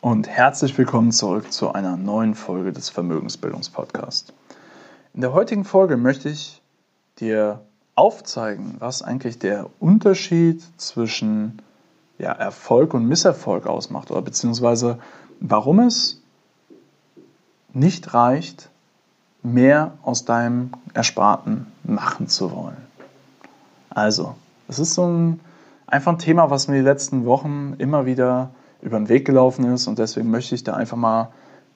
und herzlich willkommen zurück zu einer neuen Folge des Vermögensbildungspodcasts. In der heutigen Folge möchte ich dir aufzeigen, was eigentlich der Unterschied zwischen ja, Erfolg und Misserfolg ausmacht oder beziehungsweise warum es nicht reicht, mehr aus deinem Ersparten machen zu wollen. Also, es ist so ein, einfach ein Thema, was mir die letzten Wochen immer wieder über den Weg gelaufen ist und deswegen möchte ich da einfach mal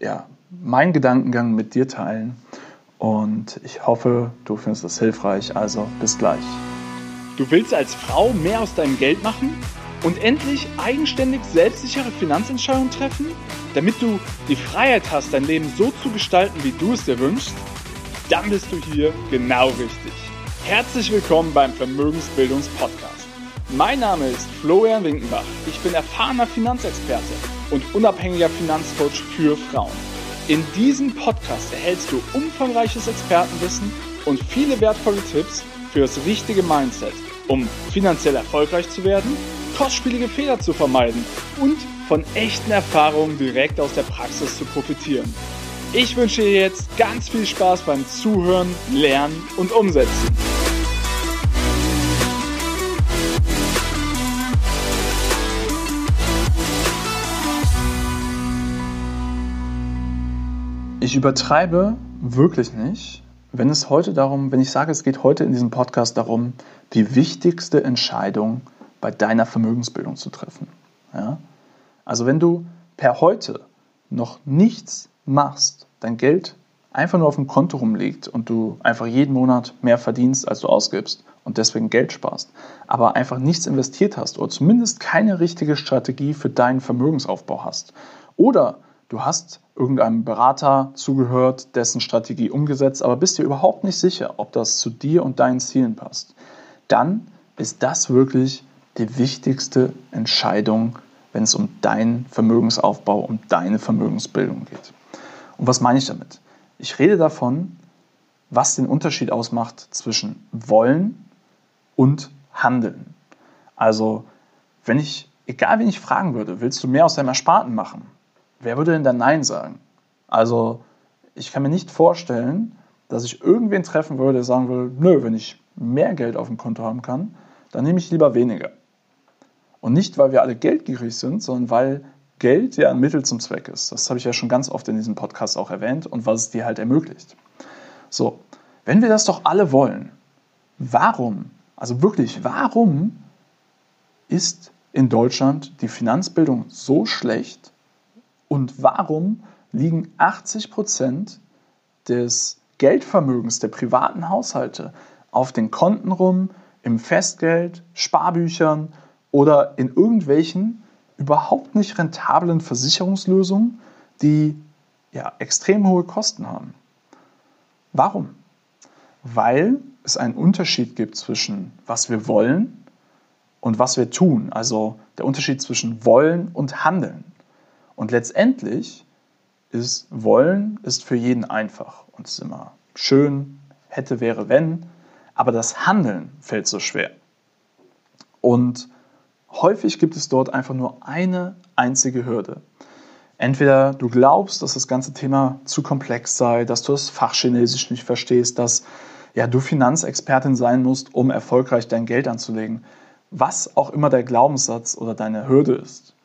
ja, meinen Gedankengang mit dir teilen und ich hoffe, du findest das hilfreich. Also bis gleich. Du willst als Frau mehr aus deinem Geld machen und endlich eigenständig selbstsichere Finanzentscheidungen treffen, damit du die Freiheit hast, dein Leben so zu gestalten, wie du es dir wünschst? Dann bist du hier genau richtig. Herzlich willkommen beim Vermögensbildungspodcast. Mein Name ist Florian Winkenbach. Ich bin erfahrener Finanzexperte und unabhängiger Finanzcoach für Frauen. In diesem Podcast erhältst du umfangreiches Expertenwissen und viele wertvolle Tipps für das richtige Mindset, um finanziell erfolgreich zu werden, kostspielige Fehler zu vermeiden und von echten Erfahrungen direkt aus der Praxis zu profitieren. Ich wünsche dir jetzt ganz viel Spaß beim Zuhören, Lernen und Umsetzen. Ich übertreibe wirklich nicht, wenn es heute darum, wenn ich sage, es geht heute in diesem Podcast darum, die wichtigste Entscheidung bei deiner Vermögensbildung zu treffen. Ja? Also wenn du per heute noch nichts machst, dein Geld einfach nur auf dem Konto rumliegt und du einfach jeden Monat mehr verdienst, als du ausgibst und deswegen Geld sparst, aber einfach nichts investiert hast oder zumindest keine richtige Strategie für deinen Vermögensaufbau hast oder du hast irgendeinem Berater zugehört, dessen Strategie umgesetzt, aber bist dir überhaupt nicht sicher, ob das zu dir und deinen Zielen passt, dann ist das wirklich die wichtigste Entscheidung, wenn es um deinen Vermögensaufbau, um deine Vermögensbildung geht. Und was meine ich damit? Ich rede davon, was den Unterschied ausmacht zwischen wollen und handeln. Also, wenn ich, egal wen ich fragen würde, willst du mehr aus deinem Ersparten machen? Wer würde denn dann Nein sagen? Also ich kann mir nicht vorstellen, dass ich irgendwen treffen würde, der sagen will, nö, wenn ich mehr Geld auf dem Konto haben kann, dann nehme ich lieber weniger. Und nicht, weil wir alle geldgierig sind, sondern weil Geld ja ein Mittel zum Zweck ist. Das habe ich ja schon ganz oft in diesem Podcast auch erwähnt und was es dir halt ermöglicht. So, wenn wir das doch alle wollen, warum, also wirklich, warum ist in Deutschland die Finanzbildung so schlecht, und warum liegen 80 Prozent des Geldvermögens der privaten Haushalte auf den Konten rum, im Festgeld, Sparbüchern oder in irgendwelchen überhaupt nicht rentablen Versicherungslösungen, die ja, extrem hohe Kosten haben. Warum? Weil es einen Unterschied gibt zwischen was wir wollen und was wir tun. Also der Unterschied zwischen wollen und handeln. Und letztendlich ist Wollen ist für jeden einfach und ist immer schön, hätte, wäre, wenn, aber das Handeln fällt so schwer. Und häufig gibt es dort einfach nur eine einzige Hürde. Entweder du glaubst, dass das ganze Thema zu komplex sei, dass du das Fachchinesisch nicht verstehst, dass ja, du Finanzexpertin sein musst, um erfolgreich dein Geld anzulegen. Was auch immer der Glaubenssatz oder deine Hürde ist.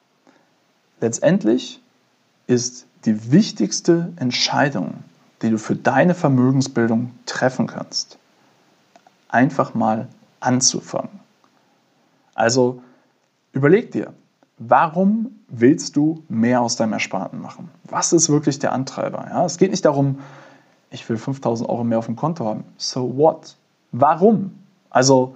Letztendlich ist die wichtigste Entscheidung, die du für deine Vermögensbildung treffen kannst, einfach mal anzufangen. Also überleg dir, warum willst du mehr aus deinem Ersparten machen? Was ist wirklich der Antreiber? Ja, es geht nicht darum, ich will 5000 Euro mehr auf dem Konto haben. So what? Warum? Also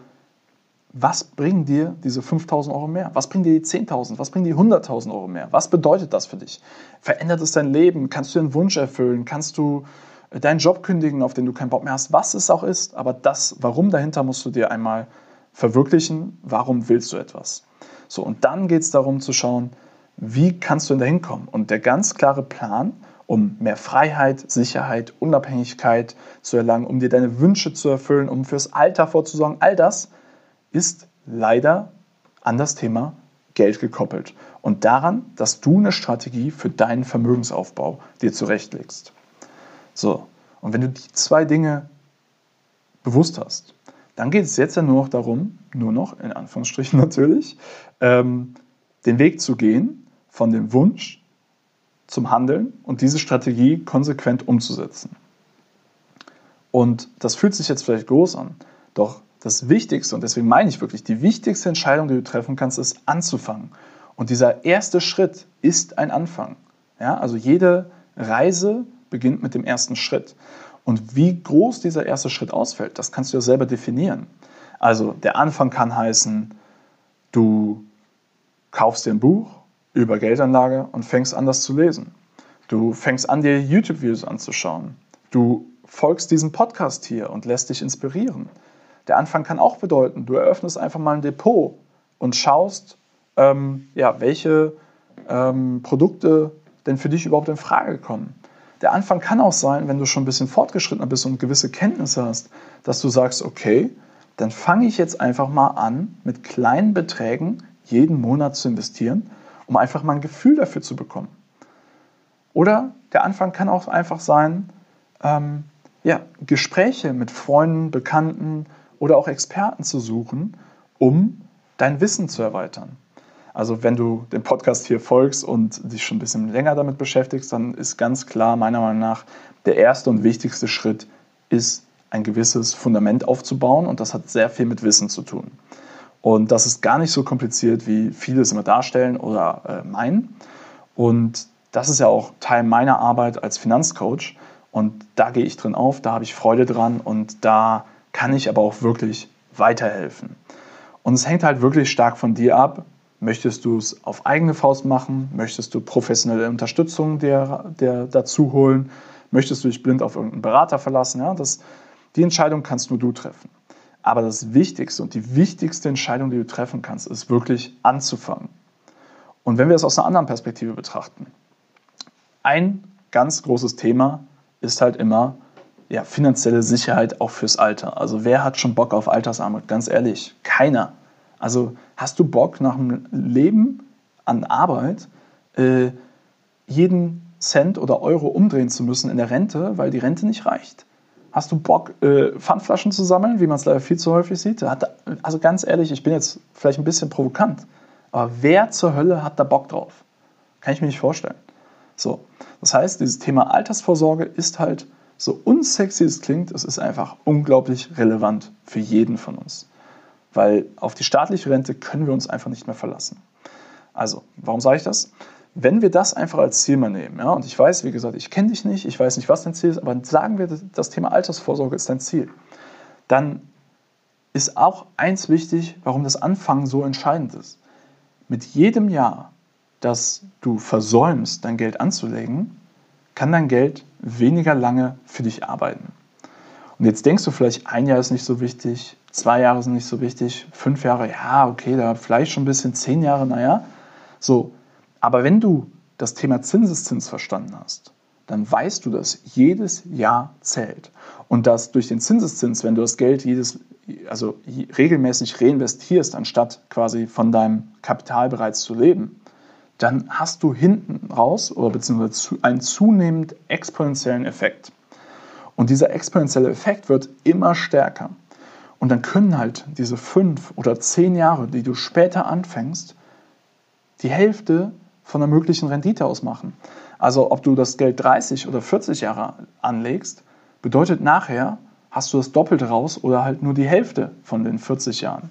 was bringen dir diese 5000 Euro mehr? Was bringen dir die 10.000? Was bringen die 100.000 Euro mehr? Was bedeutet das für dich? Verändert es dein Leben? Kannst du einen Wunsch erfüllen? Kannst du äh, deinen Job kündigen, auf den du keinen Bock mehr hast? Was es auch ist, aber das, warum dahinter musst du dir einmal verwirklichen. Warum willst du etwas? So, und dann geht es darum zu schauen, wie kannst du denn da hinkommen? Und der ganz klare Plan, um mehr Freiheit, Sicherheit, Unabhängigkeit zu erlangen, um dir deine Wünsche zu erfüllen, um fürs Alter vorzusorgen, all das ist leider an das Thema Geld gekoppelt. und daran, dass du eine Strategie für deinen Vermögensaufbau dir zurechtlegst. So, und wenn du die zwei Dinge bewusst hast, dann geht es jetzt ja nur noch darum, nur noch, in Anführungsstrichen natürlich, ähm, den Weg zu gehen von dem Wunsch zum Handeln und diese Strategie konsequent umzusetzen. Und das fühlt sich jetzt vielleicht groß an, doch das Wichtigste, und deswegen meine ich wirklich, die wichtigste Entscheidung, die du treffen kannst, ist anzufangen. Und dieser erste Schritt ist ein Anfang. Ja, also jede Reise beginnt mit dem ersten Schritt. Und wie groß dieser erste Schritt ausfällt, das kannst du ja selber definieren. Also der Anfang kann heißen, du kaufst dir ein Buch über Geldanlage und fängst an, das zu lesen. Du fängst an, dir YouTube-Videos anzuschauen. Du folgst diesem Podcast hier und lässt dich inspirieren. Der Anfang kann auch bedeuten, du eröffnest einfach mal ein Depot und schaust, ähm, ja, welche ähm, Produkte denn für dich überhaupt in Frage kommen. Der Anfang kann auch sein, wenn du schon ein bisschen fortgeschrittener bist und gewisse Kenntnisse hast, dass du sagst, okay, dann fange ich jetzt einfach mal an, mit kleinen Beträgen jeden Monat zu investieren, um einfach mal ein Gefühl dafür zu bekommen. Oder der Anfang kann auch einfach sein, ähm, ja, Gespräche mit Freunden, Bekannten oder auch Experten zu suchen, um dein Wissen zu erweitern. Also wenn du dem Podcast hier folgst und dich schon ein bisschen länger damit beschäftigst, dann ist ganz klar meiner Meinung nach der erste und wichtigste Schritt ist ein gewisses Fundament aufzubauen und das hat sehr viel mit Wissen zu tun. Und das ist gar nicht so kompliziert, wie viele es immer darstellen oder äh, meinen. Und das ist ja auch Teil meiner Arbeit als Finanzcoach. Und da gehe ich drin auf, da habe ich Freude dran und da kann ich aber auch wirklich weiterhelfen. Und es hängt halt wirklich stark von dir ab, Möchtest du es auf eigene Faust machen? Möchtest du professionelle Unterstützung dir, dir dazu holen? Möchtest du dich blind auf irgendeinen Berater verlassen? Ja, das, die Entscheidung kannst nur du treffen. Aber das Wichtigste und die wichtigste Entscheidung, die du treffen kannst, ist wirklich anzufangen. Und wenn wir es aus einer anderen Perspektive betrachten, ein ganz großes Thema ist halt immer ja, finanzielle Sicherheit auch fürs Alter. Also wer hat schon Bock auf Altersarmut? Ganz ehrlich, keiner. Also hast du Bock nach einem Leben an Arbeit äh, jeden Cent oder Euro umdrehen zu müssen in der Rente, weil die Rente nicht reicht? Hast du Bock, äh, Pfandflaschen zu sammeln, wie man es leider viel zu häufig sieht? also ganz ehrlich, ich bin jetzt vielleicht ein bisschen provokant, aber wer zur Hölle hat da Bock drauf? Kann ich mir nicht vorstellen. So, das heißt, dieses Thema Altersvorsorge ist halt so unsexy es klingt, es ist einfach unglaublich relevant für jeden von uns weil auf die staatliche Rente können wir uns einfach nicht mehr verlassen. Also, warum sage ich das? Wenn wir das einfach als Ziel mal nehmen, ja, und ich weiß, wie gesagt, ich kenne dich nicht, ich weiß nicht, was dein Ziel ist, aber sagen wir, das Thema Altersvorsorge ist dein Ziel, dann ist auch eins wichtig, warum das Anfangen so entscheidend ist. Mit jedem Jahr, das du versäumst, dein Geld anzulegen, kann dein Geld weniger lange für dich arbeiten. Und jetzt denkst du vielleicht, ein Jahr ist nicht so wichtig, zwei Jahre sind nicht so wichtig, fünf Jahre, ja, okay, da vielleicht schon ein bisschen, zehn Jahre, naja. So, aber wenn du das Thema Zinseszins verstanden hast, dann weißt du, dass jedes Jahr zählt. Und dass durch den Zinseszins, wenn du das Geld jedes, also regelmäßig reinvestierst, anstatt quasi von deinem Kapital bereits zu leben, dann hast du hinten raus oder beziehungsweise einen zunehmend exponentiellen Effekt. Und dieser exponentielle Effekt wird immer stärker. Und dann können halt diese fünf oder zehn Jahre, die du später anfängst, die Hälfte von der möglichen Rendite ausmachen. Also ob du das Geld 30 oder 40 Jahre anlegst, bedeutet nachher, hast du das Doppelte raus oder halt nur die Hälfte von den 40 Jahren.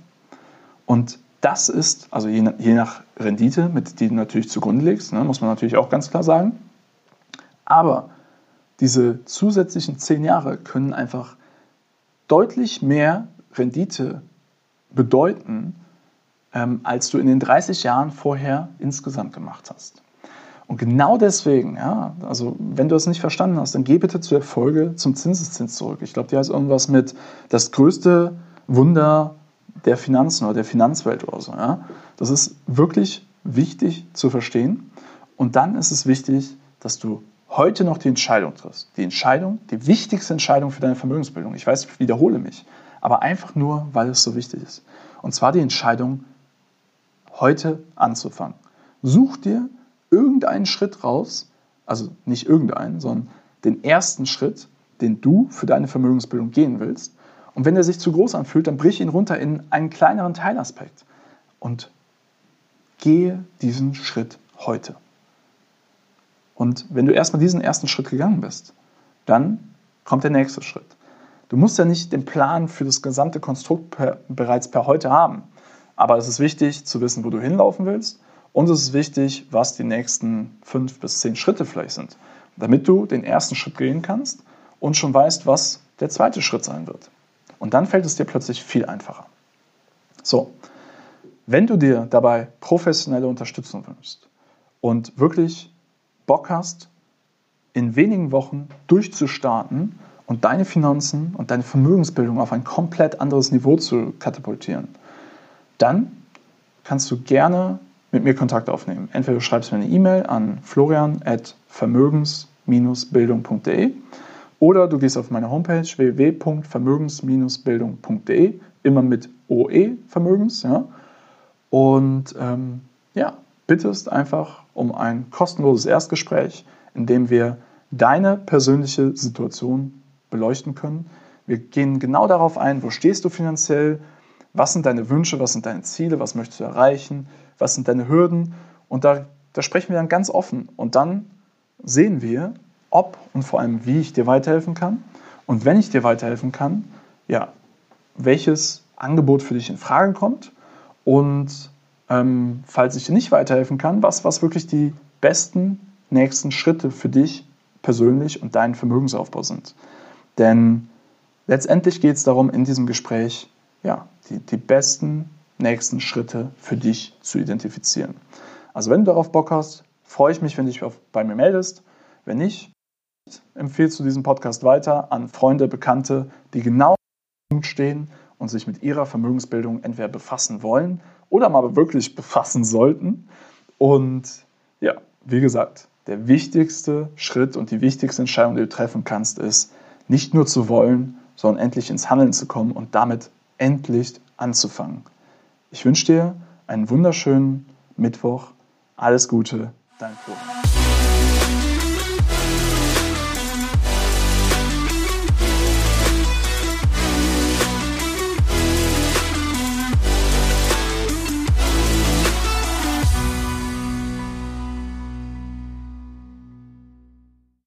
Und das ist, also je nach, je nach Rendite, mit die du natürlich zugrunde legst, ne, muss man natürlich auch ganz klar sagen. Aber diese zusätzlichen zehn Jahre können einfach deutlich mehr Rendite bedeuten, ähm, als du in den 30 Jahren vorher insgesamt gemacht hast. Und genau deswegen, ja, also wenn du das nicht verstanden hast, dann geh bitte zur Folge zum Zinseszins zurück. Ich glaube, die heißt irgendwas mit das größte Wunder der Finanzen oder der Finanzwelt oder so. Ja. Das ist wirklich wichtig zu verstehen. Und dann ist es wichtig, dass du heute noch die Entscheidung triffst. Die Entscheidung, die wichtigste Entscheidung für deine Vermögensbildung. Ich weiß, ich wiederhole mich, aber einfach nur, weil es so wichtig ist. Und zwar die Entscheidung, heute anzufangen. Such dir irgendeinen Schritt raus, also nicht irgendeinen, sondern den ersten Schritt, den du für deine Vermögensbildung gehen willst. Und wenn der sich zu groß anfühlt, dann brich ihn runter in einen kleineren Teilaspekt und gehe diesen Schritt heute. Und wenn du erstmal diesen ersten Schritt gegangen bist, dann kommt der nächste Schritt. Du musst ja nicht den Plan für das gesamte Konstrukt per, bereits per heute haben. Aber es ist wichtig zu wissen, wo du hinlaufen willst. Und es ist wichtig, was die nächsten fünf bis zehn Schritte vielleicht sind, damit du den ersten Schritt gehen kannst und schon weißt, was der zweite Schritt sein wird. Und dann fällt es dir plötzlich viel einfacher. So, wenn du dir dabei professionelle Unterstützung wünschst und wirklich Bock hast, in wenigen Wochen durchzustarten und deine Finanzen und deine Vermögensbildung auf ein komplett anderes Niveau zu katapultieren, dann kannst du gerne mit mir Kontakt aufnehmen. Entweder du schreibst mir eine E-Mail an florian.vermögens-bildung.de oder du gehst auf meine Homepage www.vermögens-bildung.de, immer mit OE Vermögens, ja, und ähm, ja, bittest einfach um ein kostenloses Erstgespräch, in dem wir deine persönliche Situation beleuchten können. Wir gehen genau darauf ein, wo stehst du finanziell, was sind deine Wünsche, was sind deine Ziele, was möchtest du erreichen, was sind deine Hürden. Und da, da sprechen wir dann ganz offen. Und dann sehen wir, ob und vor allem, wie ich dir weiterhelfen kann. Und wenn ich dir weiterhelfen kann, ja, welches Angebot für dich in Frage kommt und ähm, falls ich dir nicht weiterhelfen kann, was, was wirklich die besten nächsten Schritte für dich persönlich und deinen Vermögensaufbau sind. Denn letztendlich geht es darum, in diesem Gespräch ja, die, die besten nächsten Schritte für dich zu identifizieren. Also wenn du darauf Bock hast, freue ich mich, wenn du dich bei mir meldest. Wenn nicht, empfehlst du diesen Podcast weiter an Freunde, Bekannte, die genau Punkt stehen und sich mit ihrer Vermögensbildung entweder befassen wollen oder mal wirklich befassen sollten. Und ja, wie gesagt, der wichtigste Schritt und die wichtigste Entscheidung, die du treffen kannst, ist, nicht nur zu wollen, sondern endlich ins Handeln zu kommen und damit endlich anzufangen. Ich wünsche dir einen wunderschönen Mittwoch. Alles Gute, dein Florian.